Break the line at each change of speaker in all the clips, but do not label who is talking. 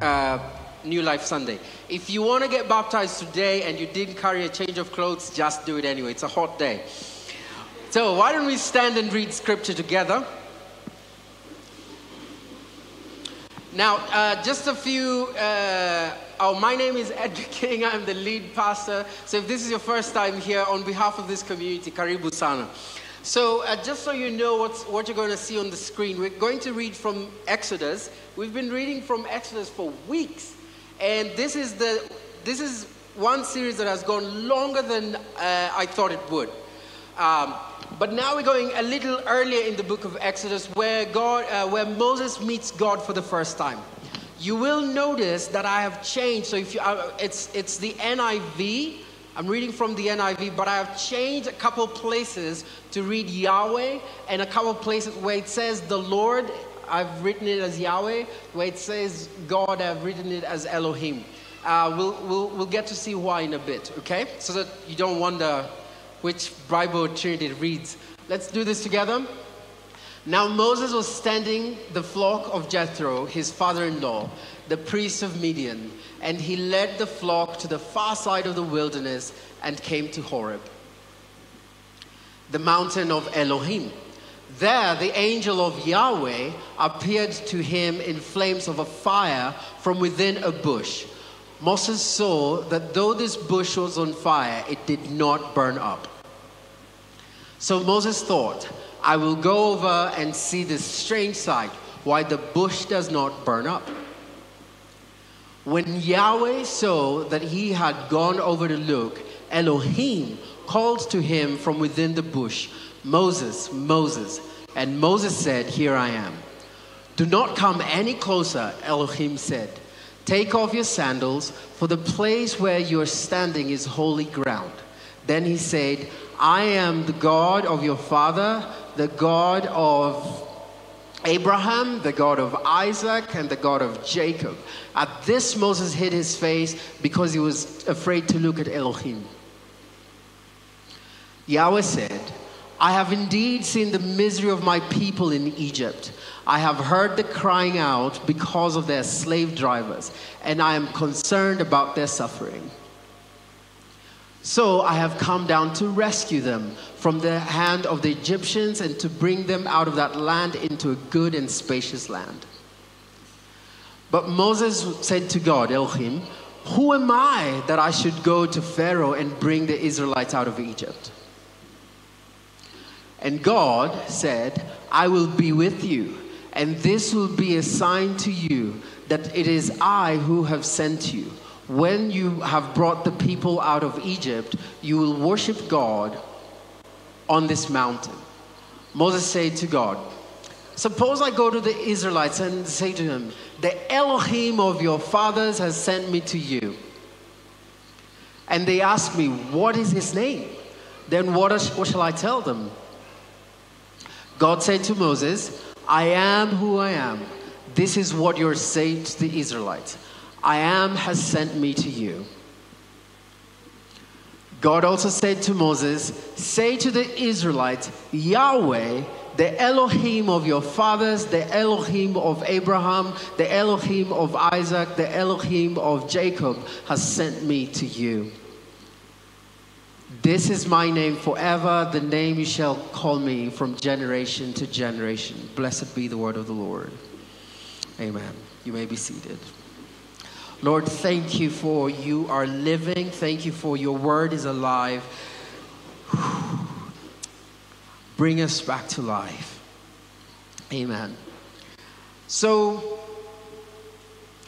uh, New Life Sunday. If you want to get baptized today and you didn't carry a change of clothes, just do it anyway. It's a hot day. So, why don't we stand and read scripture together? Now, uh, just a few. Uh, oh, my name is Edric King. I'm the lead pastor. So, if this is your first time here, on behalf of this community, Karibu Sana. So, uh, just so you know what you're going to see on the screen, we're going to read from Exodus. We've been reading from Exodus for weeks, and this is the this is one series that has gone longer than uh, I thought it would. Um, but now we're going a little earlier in the book of Exodus where, God, uh, where Moses meets God for the first time. You will notice that I have changed. So if you, uh, it's, it's the NIV. I'm reading from the NIV, but I have changed a couple places to read Yahweh and a couple places where it says the Lord, I've written it as Yahweh. Where it says God, I've written it as Elohim. Uh, we'll, we'll, we'll get to see why in a bit, okay? So that you don't wonder which Bible Trinity it reads. Let's do this together. Now Moses was standing the flock of Jethro, his father-in-law, the priest of Midian, and he led the flock to the far side of the wilderness and came to Horeb, the mountain of Elohim. There the angel of Yahweh appeared to him in flames of a fire from within a bush. Moses saw that though this bush was on fire, it did not burn up. So Moses thought, I will go over and see this strange sight, why the bush does not burn up. When Yahweh saw that he had gone over to look, Elohim called to him from within the bush, Moses, Moses. And Moses said, Here I am. Do not come any closer, Elohim said. Take off your sandals, for the place where you are standing is holy ground. Then he said, I am the God of your father, the God of Abraham, the God of Isaac, and the God of Jacob. At this, Moses hid his face because he was afraid to look at Elohim. Yahweh said, I have indeed seen the misery of my people in Egypt. I have heard the crying out because of their slave drivers, and I am concerned about their suffering. So I have come down to rescue them from the hand of the Egyptians and to bring them out of that land into a good and spacious land. But Moses said to God, Elohim, Who am I that I should go to Pharaoh and bring the Israelites out of Egypt? And God said, I will be with you, and this will be a sign to you that it is I who have sent you. When you have brought the people out of Egypt, you will worship God on this mountain. Moses said to God, Suppose I go to the Israelites and say to them, The Elohim of your fathers has sent me to you. And they ask me, What is his name? Then what, what shall I tell them? God said to Moses, I am who I am. This is what you're saying to the Israelites I am has sent me to you. God also said to Moses, Say to the Israelites, Yahweh, the Elohim of your fathers, the Elohim of Abraham, the Elohim of Isaac, the Elohim of Jacob, has sent me to you. This is my name forever, the name you shall call me from generation to generation. Blessed be the word of the Lord. Amen. You may be seated. Lord, thank you for you are living. Thank you for your word is alive. Bring us back to life. Amen. So,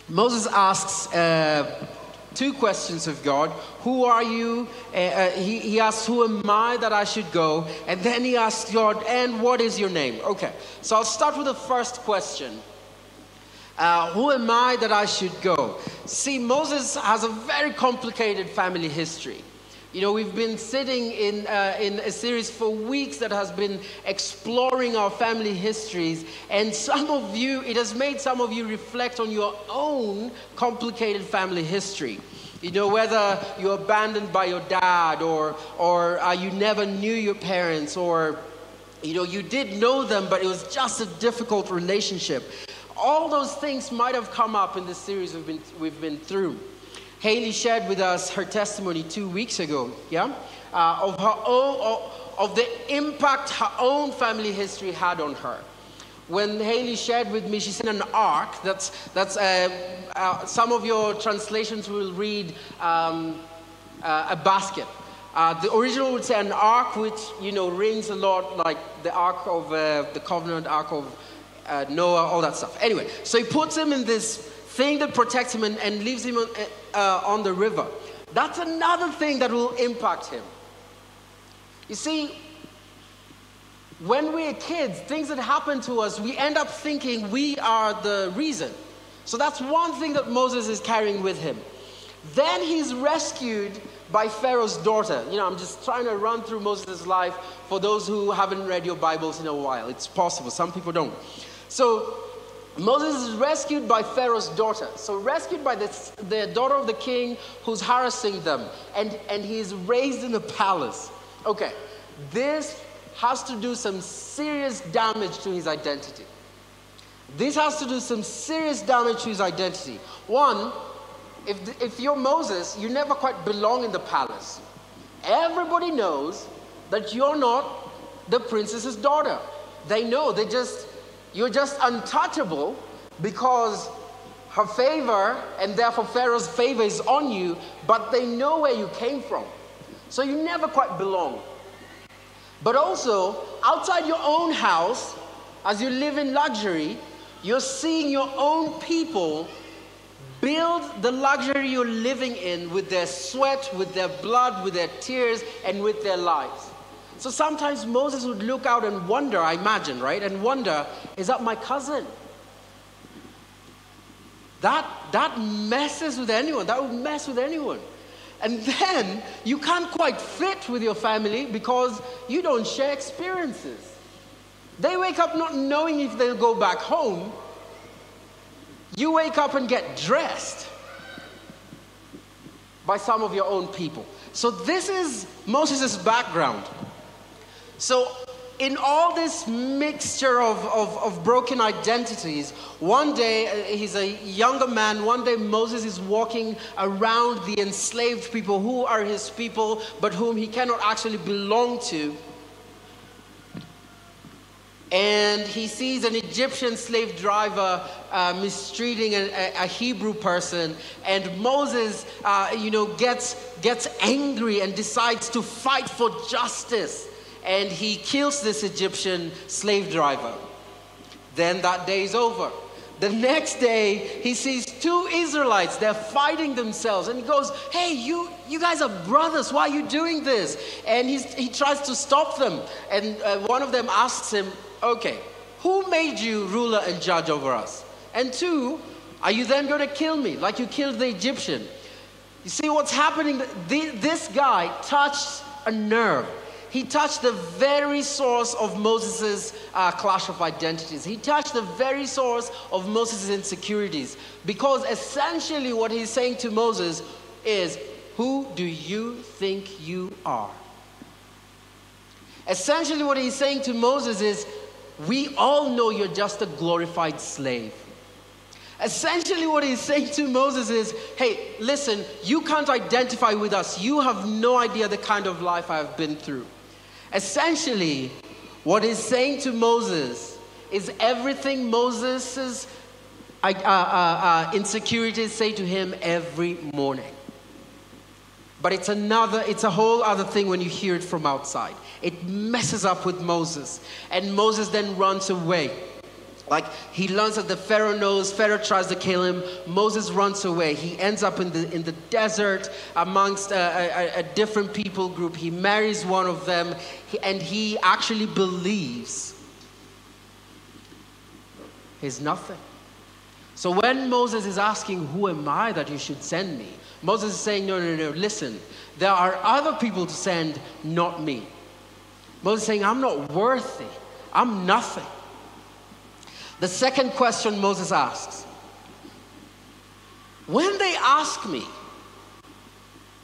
Moses asks, uh, two questions of God. Who are you? Uh, uh, he, he asks, Who am I that I should go? And then he asks God, And what is your name? Okay, so I'll start with the first question. Uh, who am I that I should go? See, Moses has a very complicated family history. You know, we've been sitting in, uh, in a series for weeks that has been exploring our family histories, and some of you, it has made some of you reflect on your own complicated family history. You know, whether you're abandoned by your dad, or, or uh, you never knew your parents, or you know, you did know them, but it was just a difficult relationship All those things might have come up in the series we've been, we've been through. Haley shared with us her testimony two weeks ago, yeah, uh, of her own, of, of the impact her own family history had on her. When Haley shared with me, she's in an ark. That's that's uh, uh, some of your translations will read um, uh, a basket. Uh, the original would say an ark, which you know rings a lot like the ark of uh, the covenant, ark of Noah, all that stuff. Anyway, so he puts him in this thing that protects him and, and leaves him on, uh, on the river. That's another thing that will impact him. You see, when we're kids, things that happen to us, we end up thinking we are the reason. So that's one thing that Moses is carrying with him. Then he's rescued by Pharaoh's daughter. You know, I'm just trying to run through Moses' life for those who haven't read your Bibles in a while. It's possible, some people don't. So Moses is rescued by Pharaoh's daughter. So, rescued by the, the daughter of the king who's harassing them, and, and he is raised in the palace. Okay, this has to do some serious damage to his identity. This has to do some serious damage to his identity. One, if, if you're Moses, you never quite belong in the palace. Everybody knows that you're not the princess's daughter. They know, they just you're just untouchable because her favor and therefore Pharaoh's favor is on you, but they know where you came from. So you never quite belong. But also, outside your own house, as you live in luxury, you're seeing your own people build the luxury you're living in with their sweat, with their blood, with their tears, and with their lives. So sometimes Moses would look out and wonder, I imagine, right? And wonder, is that my cousin? That, that messes with anyone. That would mess with anyone. And then you can't quite fit with your family because you don't share experiences. They wake up not knowing if they'll go back home. You wake up and get dressed by some of your own people. So, this is Moses' background. So, in all this mixture of, of, of, broken identities, one day uh, he's a younger man. One day Moses is walking around the enslaved people who are his people, but whom he cannot actually belong to. And he sees an Egyptian slave driver uh, mistreating a, a, Hebrew person. And Moses, uh, you know, gets, gets angry and decides to fight for justice and he kills this Egyptian slave driver. Then that day is over. The next day, he sees two Israelites. They're fighting themselves. And he goes, Hey, you, you guys are brothers. Why are you doing this? And he's, he tries to stop them. And uh, one of them asks him, Okay, who made you ruler and judge over us? And two, are you then going to kill me like you killed the Egyptian? You see what's happening? This guy touched a nerve he touched the very source of Moses' uh, clash of identities. He touched the very source of Moses' insecurities. Because essentially, what he's saying to Moses is, Who do you think you are? Essentially, what he's saying to Moses is, We all know you're just a glorified slave. Essentially, what he's saying to Moses is, Hey, listen, you can't identify with us. You have no idea the kind of life I have been through. Essentially, what he's saying to Moses is everything Moses' uh, uh, uh, insecurities say to him every morning. But it's another, it's a whole other thing when you hear it from outside. It messes up with Moses. And Moses then runs away. Like he learns that the Pharaoh knows, Pharaoh tries to kill him, Moses runs away. He ends up in the, in the desert amongst a, a, a different people group. He marries one of them, and he actually believes he's nothing. So when Moses is asking, Who am I that you should send me? Moses is saying, No, no, no, listen, there are other people to send, not me. Moses is saying, I'm not worthy, I'm nothing. The second question Moses asks When they ask me,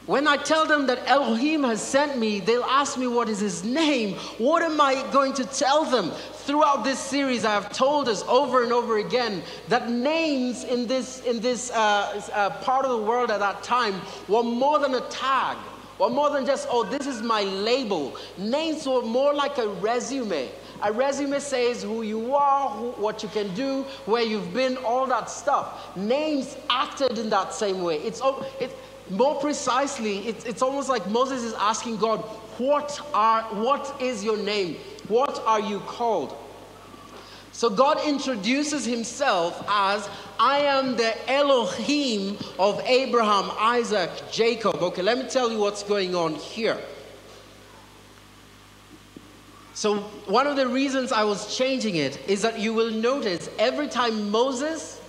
When I tell them that Elohim has sent me, they'll ask me what is his name. What am I going to tell them? Throughout this series, I have told us over and over again that names in this, in this uh, uh, part of the world at that time were more than a tag, were more than just, oh, this is my label. Names were more like a resume. A resume says who you are, who, what you can do, where you've been, all that stuff. Names acted in that same way. It's, it, more precisely, it's, it's almost like Moses is asking God, what, are, what is your name? What are you called? So God introduces himself as I am the Elohim of Abraham, Isaac, Jacob. Okay, let me tell you what's going on here. So, one of the reasons I was changing it is that you will notice every time Moses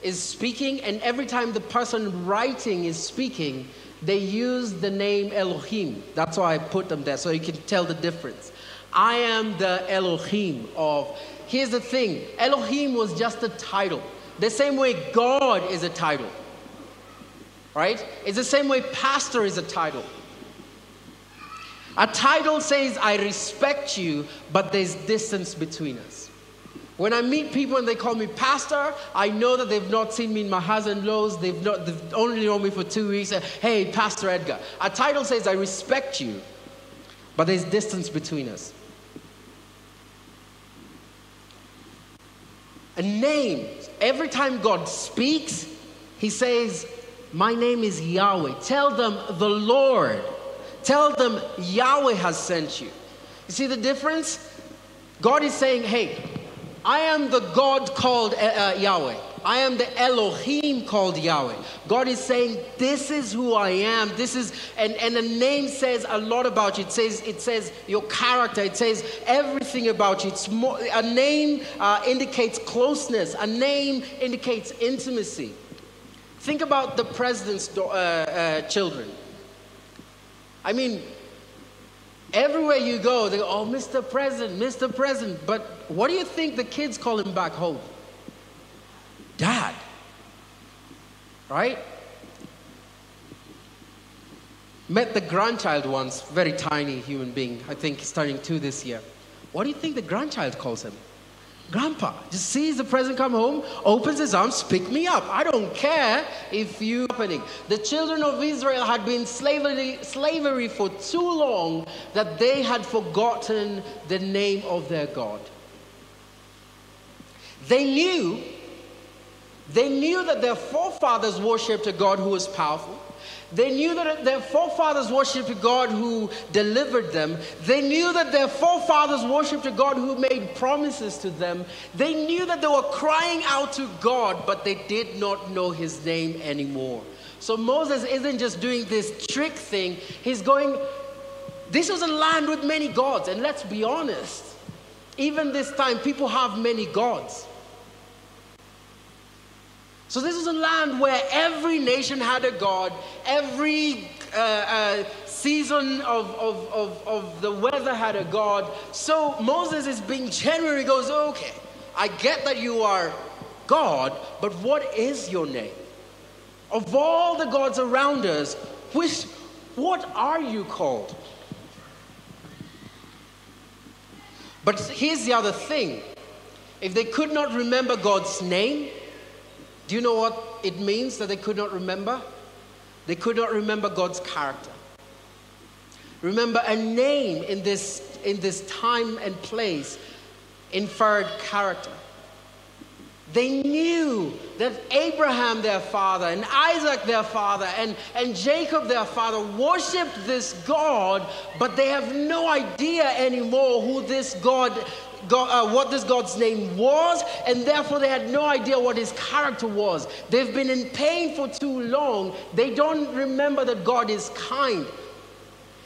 is speaking, and every time the person writing is speaking, they use the name Elohim. That's why I put them there, so you can tell the difference. I am the Elohim of. Here's the thing Elohim was just a title. The same way God is a title. Right? It's the same way pastor is a title. A title says, I respect you, but there's distance between us. When I meet people and they call me pastor, I know that they've not seen me in my highs and lows. They've, not, they've only known me for two weeks. Uh, hey, Pastor Edgar. A title says, I respect you, but there's distance between us. A name, every time God speaks, He says, My name is Yahweh. Tell them the Lord. Tell them Yahweh has sent you. You see the difference? God is saying, Hey, I am the God called uh, Yahweh. I am the Elohim called Yahweh. God is saying, This is who I am. This is, and, and the name says a lot about you. It says, it says your character, it says everything about you. It's more, a name uh, indicates closeness, a name indicates intimacy. Think about the president's uh, uh, children. I mean, Everywhere you go, they go, oh, Mr. President, Mr. President. But what do you think the kids call him back home? Dad. Right? Met the grandchild once, very tiny human being. I think he's turning two this year. What do you think the grandchild calls him? Grandpa just sees the president come home, opens his arms, pick me up. I don't care if you happening. The children of Israel had been slavery, slavery for too long that they had forgotten the name of their God. They knew, they knew that their forefathers worshipped a God who was powerful. They knew that their forefathers worshipped a God who delivered them. They knew that their forefathers worshipped a God who made promises to them. They knew that they were crying out to God, but they did not know his name anymore. So Moses isn't just doing this trick thing, he's going, This was a land with many gods. And let's be honest, even this time, people have many gods. So this is a land where every nation had a god, every uh, uh, season of, of, of, of the weather had a god. So Moses is being genuine. He goes, okay, I get that you are God, but what is your name? Of all the gods around us, which, what are you called? But here's the other thing. If they could not remember God's name, do you know what it means that they could not remember? They could not remember God's character. Remember, a name in this, in this time and place inferred character. They knew that Abraham, their father, and Isaac, their father, and, and Jacob, their father, worshiped this God, but they have no idea anymore who this God God, uh, what this God's name was, and therefore they had no idea what his character was. They've been in pain for too long. They don't remember that God is kind.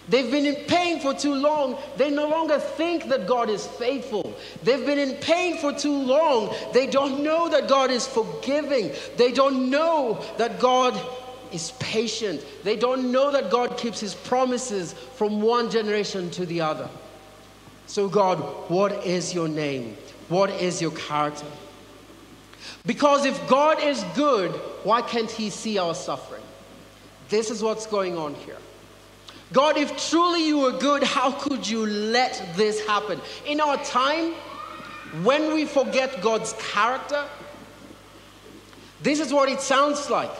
They've been in pain for too long. They no longer think that God is faithful. They've been in pain for too long. They don't know that God is forgiving. They don't know that God is patient. They don't know that God keeps his promises from one generation to the other. So, God, what is your name? What is your character? Because if God is good, why can't He see our suffering? This is what's going on here. God, if truly you were good, how could you let this happen? In our time, when we forget God's character, this is what it sounds like.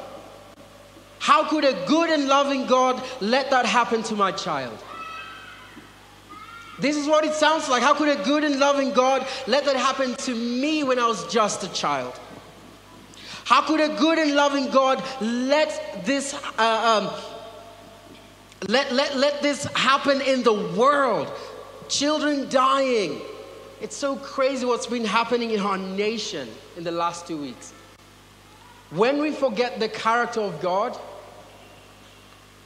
How could a good and loving God let that happen to my child? This is what it sounds like. How could a good and loving God let that happen to me when I was just a child? How could a good and loving God let this uh, um, let, let, let this happen in the world? Children dying. It's so crazy what's been happening in our nation in the last two weeks. When we forget the character of God,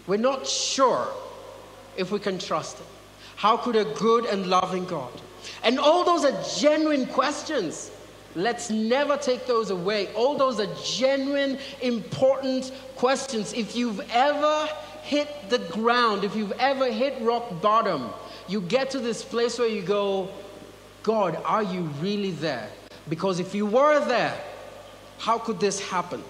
we're not sure if we can trust Him. How could a good and loving God? And all those are genuine questions. Let's never take those away. All those are genuine, important questions. If you've ever hit the ground, if you've ever hit rock bottom, you get to this place where you go, God, are you really there? Because if you were there, how could this happen?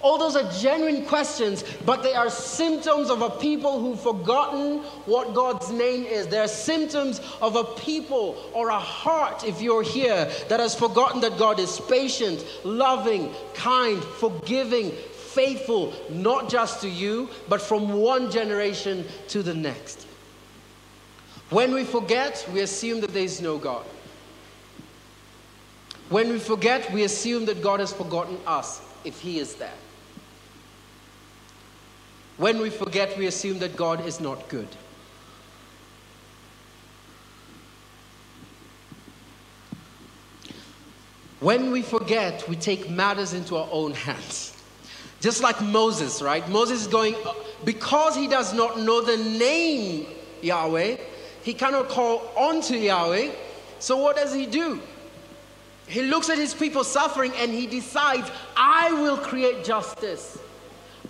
All those are genuine questions, but they are symptoms of a people who've forgotten what God's name is. They're symptoms of a people or a heart, if you're here, that has forgotten that God is patient, loving, kind, forgiving, faithful, not just to you, but from one generation to the next. When we forget, we assume that there is no God. When we forget, we assume that God has forgotten us if He is there. When we forget, we assume that God is not good. When we forget, we take matters into our own hands. Just like Moses, right? Moses is going, because he does not know the name Yahweh, he cannot call onto Yahweh. So what does he do? He looks at his people suffering and he decides, I will create justice.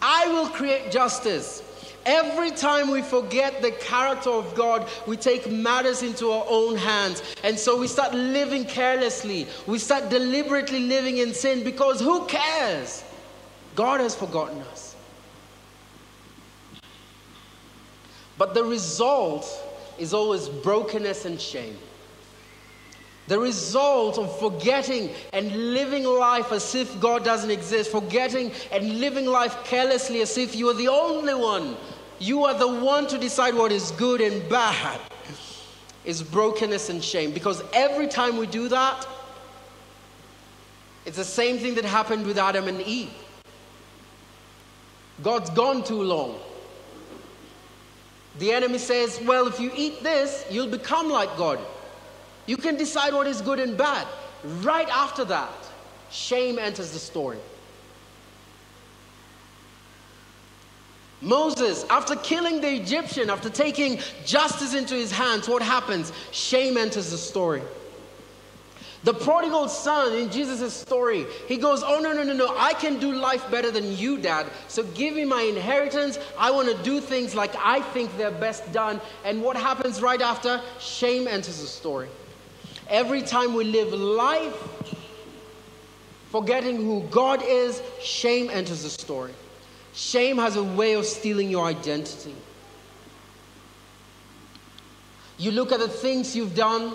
I will create justice. Every time we forget the character of God, we take matters into our own hands. And so we start living carelessly. We start deliberately living in sin because who cares? God has forgotten us. But the result is always brokenness and shame. The result of forgetting and living life as if God doesn't exist, forgetting and living life carelessly as if you are the only one, you are the one to decide what is good and bad, is brokenness and shame. Because every time we do that, it's the same thing that happened with Adam and Eve. God's gone too long. The enemy says, Well, if you eat this, you'll become like God. You can decide what is good and bad. Right after that, shame enters the story. Moses, after killing the Egyptian, after taking justice into his hands, what happens? Shame enters the story. The prodigal son in Jesus' story, he goes, Oh, no, no, no, no, I can do life better than you, dad. So give me my inheritance. I want to do things like I think they're best done. And what happens right after? Shame enters the story. Every time we live life forgetting who God is, shame enters the story. Shame has a way of stealing your identity. You look at the things you've done,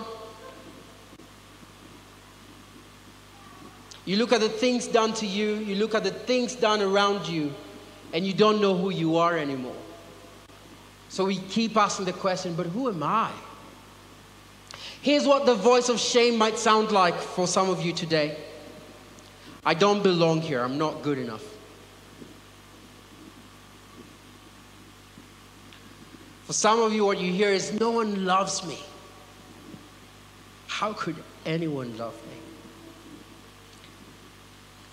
you look at the things done to you, you look at the things done around you, and you don't know who you are anymore. So we keep asking the question, but who am I? Here's what the voice of shame might sound like for some of you today I don't belong here, I'm not good enough. For some of you, what you hear is, No one loves me. How could anyone love me?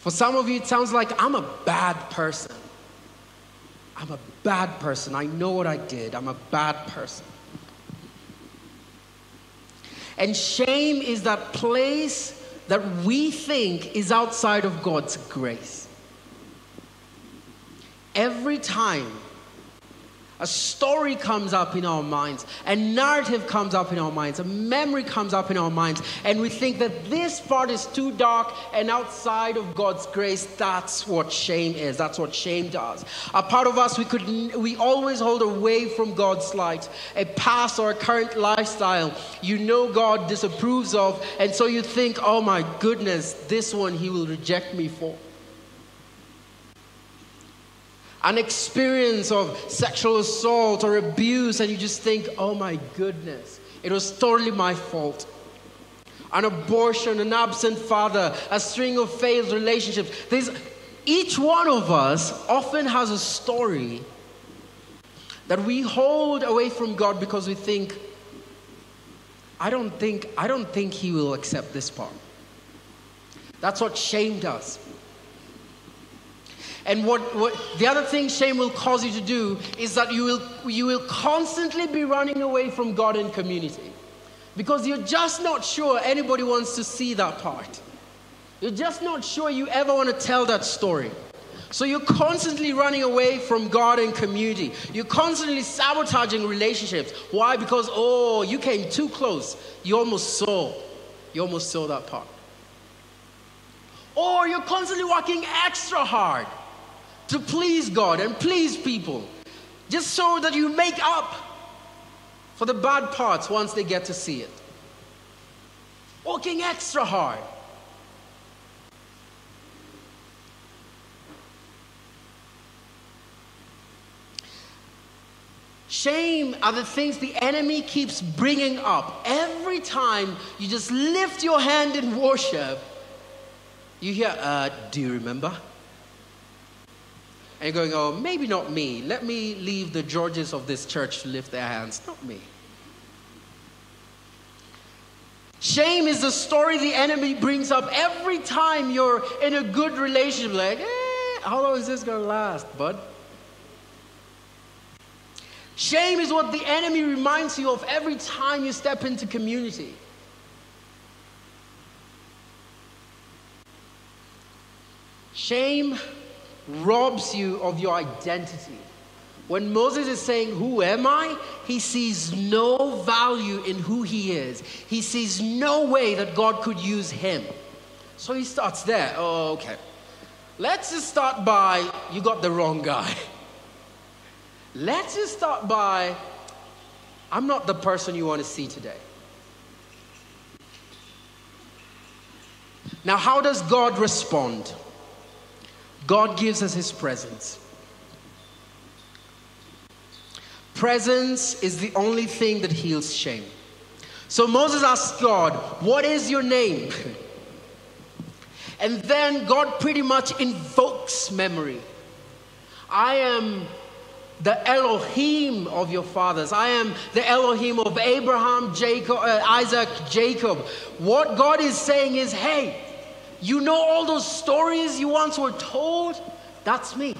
For some of you, it sounds like I'm a bad person. I'm a bad person. I know what I did. I'm a bad person. And shame is that place that we think is outside of God's grace. Every time A story comes up in our minds, a narrative comes up in our minds, a memory comes up in our minds, and we think that this part is too dark and outside of God's grace. That's what shame is. That's what shame does. A part of us we could we always hold away from God's light, a past or a current lifestyle you know God disapproves of, and so you think, oh my goodness, this one He will reject me for an experience of sexual assault or abuse, and you just think, oh my goodness, it was totally my fault. An abortion, an absent father, a string of failed relationships. There's, each one of us often has a story that we hold away from God because we think, I don't think, I don't think He will accept this part. That's what shame does. And what, what the other thing shame will cause you to do is that you will, you will constantly be running away from God and community because you're just not sure anybody wants to see that part. You're just not sure you ever want to tell that story. So you're constantly running away from God and community. You're constantly sabotaging relationships. Why? Because, oh, you came too close. You almost saw. You almost saw that part. Or you're constantly working extra hard to please God and please people, just so that you make up for the bad parts once they get to see it. Working extra hard. Shame are the things the enemy keeps bringing up. Every time you just lift your hand in worship, you hear, uh, Do you remember? And going, oh, maybe not me. Let me leave the Georges of this church to lift their hands. Not me. Shame is the story the enemy brings up every time you're in a good relationship. Like, eh, how long is this going to last, bud? Shame is what the enemy reminds you of every time you step into community. Shame robs you of your identity. When Moses is saying, Who am I? he sees no value in who he is. He sees no way that God could use him. So he starts there. Oh, okay. Let's just start by you got the wrong guy. Let's just start by I'm not the person you want to see today. Now, how does God respond? God gives us his presence. Presence is the only thing that heals shame. So Moses asked God, What is your name? And then God pretty much invokes memory. I am the Elohim of your fathers. I am the Elohim of Abraham, Jacob, uh, Isaac, Jacob. What God is saying is, hey, you know all those stories you once were told? That's me.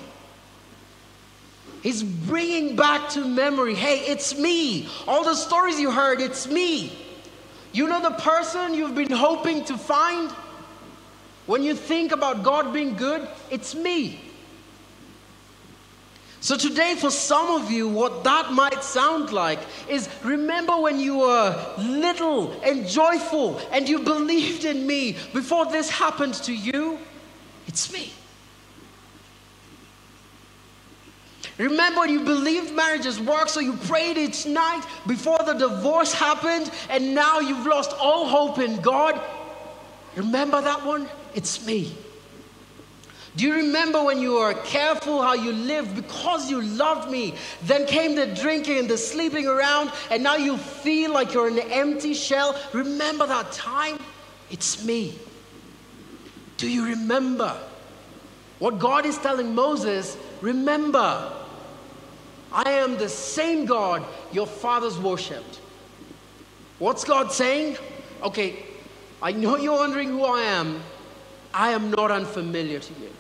He's bringing back to memory hey, it's me. All the stories you heard, it's me. You know the person you've been hoping to find? When you think about God being good, it's me. So, today, for some of you, what that might sound like is remember when you were little and joyful and you believed in me before this happened to you? It's me. Remember you believed marriages work, so you prayed each night before the divorce happened, and now you've lost all hope in God? Remember that one? It's me. Do you remember when you were careful how you lived because you loved me? Then came the drinking and the sleeping around, and now you feel like you're an empty shell. Remember that time? It's me. Do you remember? What God is telling Moses, remember, I am the same God your fathers worshipped. What's God saying? Okay, I know you're wondering who I am. I am not unfamiliar to you.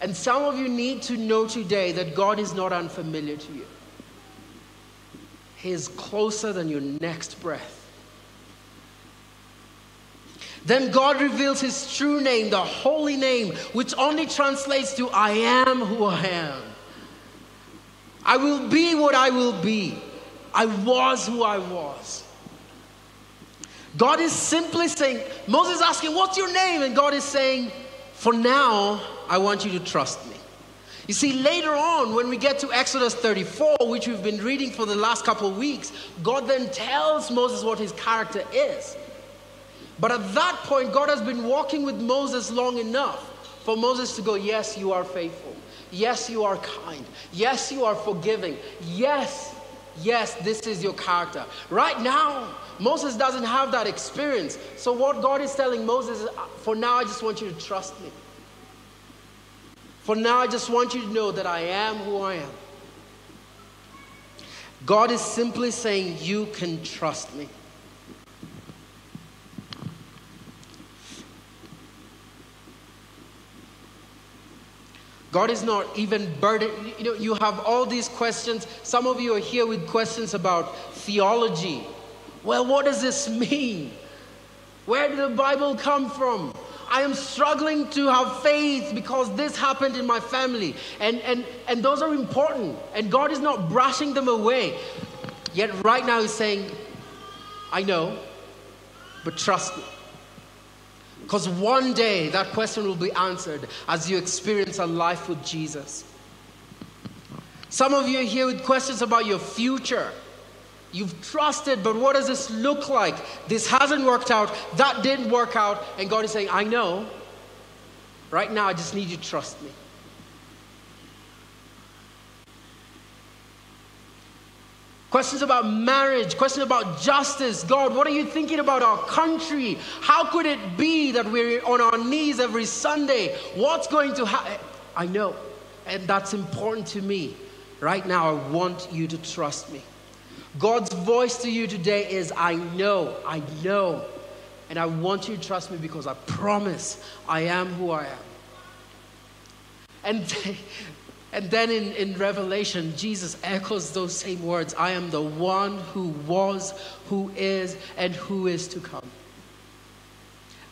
And some of you need to know today that God is not unfamiliar to you. He is closer than your next breath. Then God reveals his true name, the holy name, which only translates to I am who I am. I will be what I will be. I was who I was. God is simply saying, Moses asking, What's your name? And God is saying, For now, I want you to trust me. You see, later on, when we get to Exodus 34, which we've been reading for the last couple of weeks, God then tells Moses what his character is. But at that point, God has been walking with Moses long enough for Moses to go, Yes, you are faithful. Yes, you are kind. Yes, you are forgiving. Yes, yes, this is your character. Right now, Moses doesn't have that experience. So, what God is telling Moses is, For now, I just want you to trust me. For now, I just want you to know that I am who I am. God is simply saying, You can trust me. God is not even burdened. You know, you have all these questions. Some of you are here with questions about theology. Well, what does this mean? Where did the Bible come from? I am struggling to have faith because this happened in my family. And, and, and those are important. And God is not brushing them away. Yet, right now, He's saying, I know, but trust me. Because one day that question will be answered as you experience a life with Jesus. Some of you are here with questions about your future. You've trusted, but what does this look like? This hasn't worked out. That didn't work out. And God is saying, I know. Right now, I just need you to trust me. Questions about marriage, questions about justice. God, what are you thinking about our country? How could it be that we're on our knees every Sunday? What's going to happen? I know, and that's important to me. Right now, I want you to trust me. God's voice to you today is I know, I know. And I want you to trust me because I promise I am who I am. And, and then in, in Revelation, Jesus echoes those same words I am the one who was, who is, and who is to come.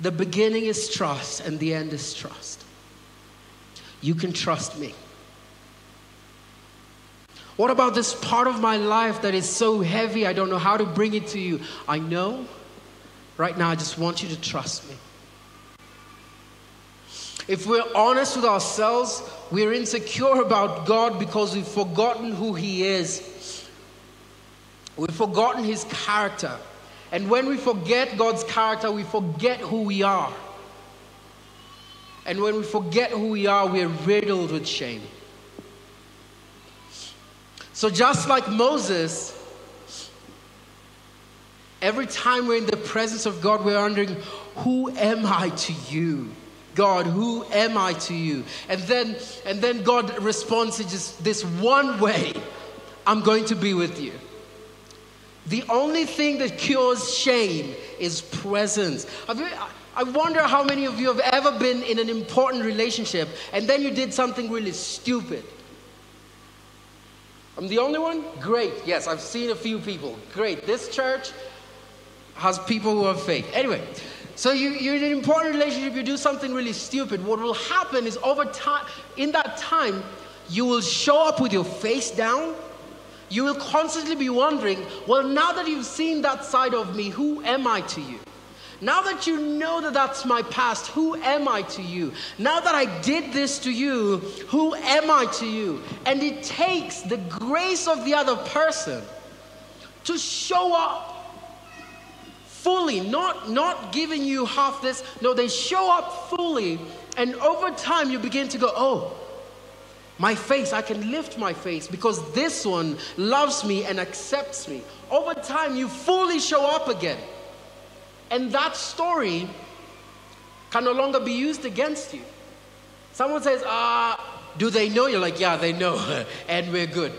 The beginning is trust, and the end is trust. You can trust me. What about this part of my life that is so heavy? I don't know how to bring it to you. I know. Right now, I just want you to trust me. If we're honest with ourselves, we're insecure about God because we've forgotten who He is. We've forgotten His character. And when we forget God's character, we forget who we are. And when we forget who we are, we're riddled with shame. So, just like Moses, every time we're in the presence of God, we're wondering, Who am I to you? God, who am I to you? And then, and then God responds in just this one way I'm going to be with you. The only thing that cures shame is presence. I wonder how many of you have ever been in an important relationship and then you did something really stupid I'm the only one? Great. Yes, I've seen a few people. Great. This church has people who have faith. Anyway, so you, you're in an important relationship, you do something really stupid. What will happen is over time, in that time, you will show up with your face down. You will constantly be wondering, well, now that you've seen that side of me, who am I to you? Now that you know that that's my past, who am I to you? Now that I did this to you, who am I to you? And it takes the grace of the other person to show up fully, not, not giving you half this. No, they show up fully. And over time, you begin to go, oh, my face, I can lift my face because this one loves me and accepts me. Over time, you fully show up again. And that story can no longer be used against you. Someone says, ah, do they know? You're like, yeah, they know, and we're good.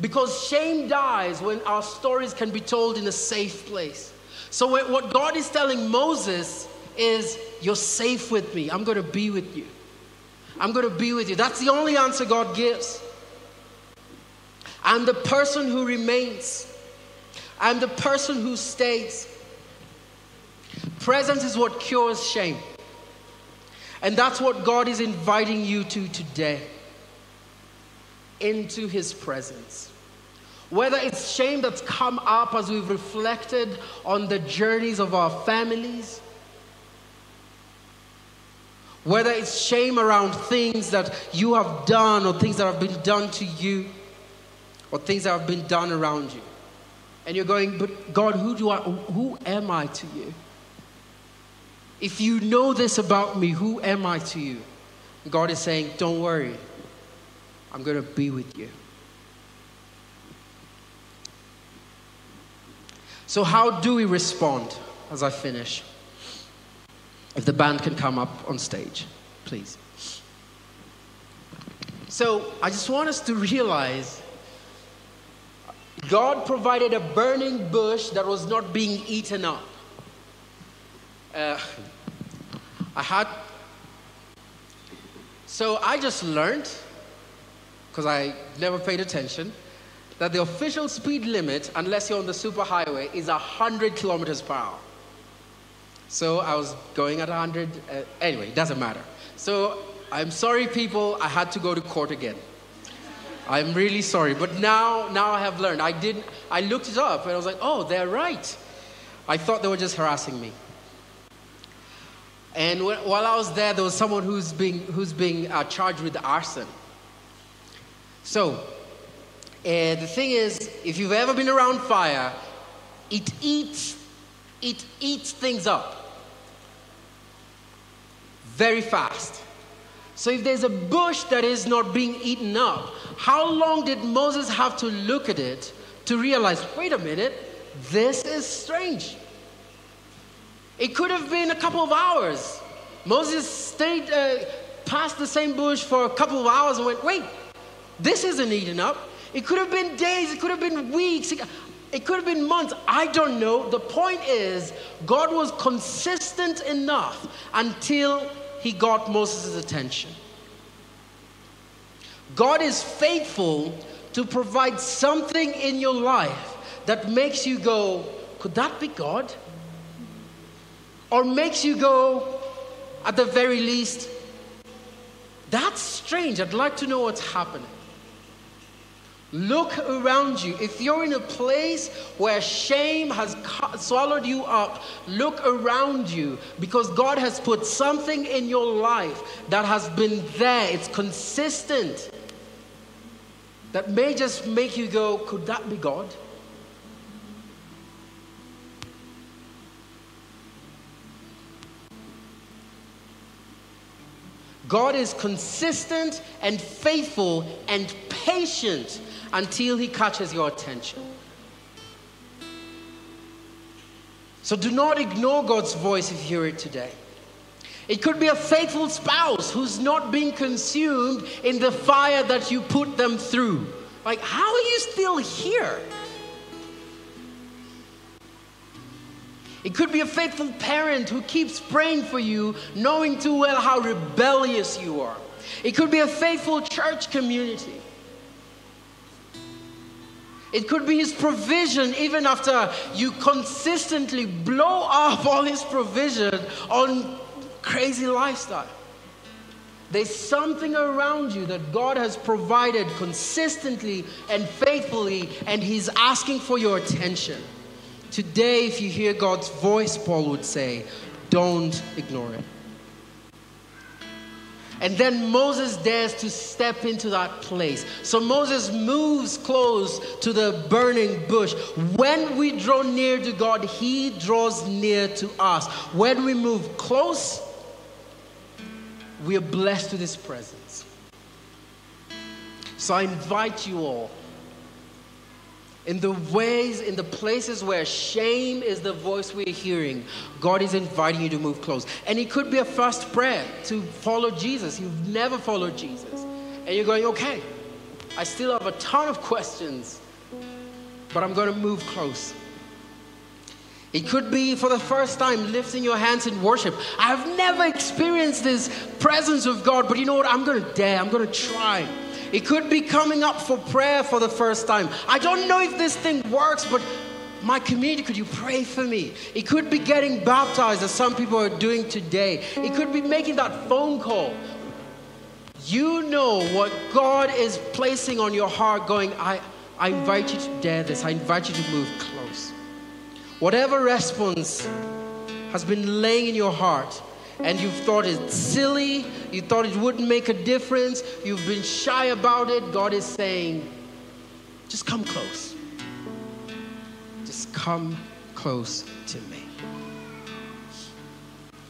Because shame dies when our stories can be told in a safe place. So, what God is telling Moses is, You're safe with me. I'm going to be with you. I'm going to be with you. That's the only answer God gives. I'm the person who remains, I'm the person who stays. Presence is what cures shame. And that's what God is inviting you to today. into his presence. Whether it's shame that's come up as we've reflected on the journeys of our families, whether it's shame around things that you have done or things that have been done to you or things that have been done around you. And you're going, but God, who do I who am I to you? If you know this about me, who am I to you? God is saying, Don't worry, I'm going to be with you. So, how do we respond as I finish? If the band can come up on stage, please. So, I just want us to realize God provided a burning bush that was not being eaten up. Uh, I had. So, I just learned, because I never paid attention, that the official speed limit, unless you're on the superhighway, is 100 kilometers per hour. So I was going at 100. Uh, anyway, it doesn't matter. So I'm sorry, people, I had to go to court again. I'm really sorry. But now, now I have learned. I didn't. I looked it up and I was like, oh, they're right. I thought they were just harassing me. And while I was there, there was someone who's being, who's being uh, charged with arson. So, uh, the thing is, if you've ever been around fire, it eats it eats things up very fast. So if there's a bush that is not being eaten up, how long did Moses have to look at it to realize, wait a minute, this is strange? It could have been a couple of hours. Moses stayed uh, past the same bush for a couple of hours and went, wait, this isn't eaten up. It could have been days, it could have been weeks. It could have been months. I don't know. The point is, God was consistent enough until he got Moses' attention. God is faithful to provide something in your life that makes you go, could that be God? Or makes you go, at the very least, that's strange. I'd like to know what's happening. Look around you. If you're in a place where shame has swallowed you up, look around you because God has put something in your life that has been there. It's consistent. That may just make you go, could that be God? God is consistent and faithful and patient until he catches your attention. So do not ignore God's voice if you hear it today. It could be a faithful spouse who's not being consumed in the fire that you put them through. Like, how are you still here? It could be a faithful parent who keeps praying for you, knowing too well how rebellious you are. It could be a faithful church community. It could be His provision, even after you consistently blow up all His provision on crazy lifestyle. There's something around you that God has provided consistently and faithfully, and He's asking for your attention. Today, if you hear God's voice, Paul would say, don't ignore it. And then Moses dares to step into that place. So Moses moves close to the burning bush. When we draw near to God, He draws near to us. When we move close, we are blessed with His presence. So I invite you all in the ways, in the places where shame is the voice we're hearing, God is inviting you to move close. And it could be a first prayer to follow Jesus. You've never followed Jesus. And you're going, okay, I still have a ton of questions, but I'm going to move close. It could be for the first time lifting your hands in worship. I've never experienced this presence of God, but you know what? I'm going to dare, I'm going to try. It could be coming up for prayer for the first time. I don't know if this thing works, but my community, could you pray for me? It could be getting baptized, as some people are doing today. It could be making that phone call. you know what God is placing on your heart, going, I, I invite you to dare this, I invite you to move close. Whatever response has been laying in your heart, and you've thought it's silly, you thought it wouldn't make a difference, you've been shy about it, God is saying, just come close. Just come close to me.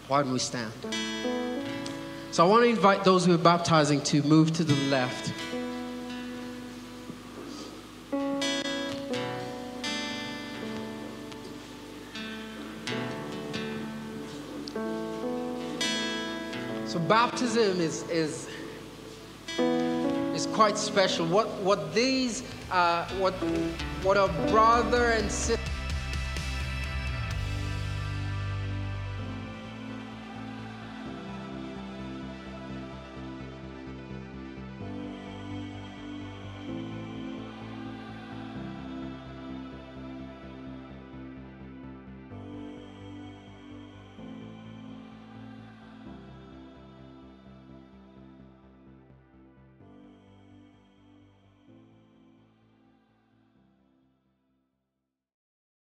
Why don't we stand? So I want to invite those who are baptizing to move to the left. Baptism is, is, is quite special. What, what these, uh, what, what a brother and sister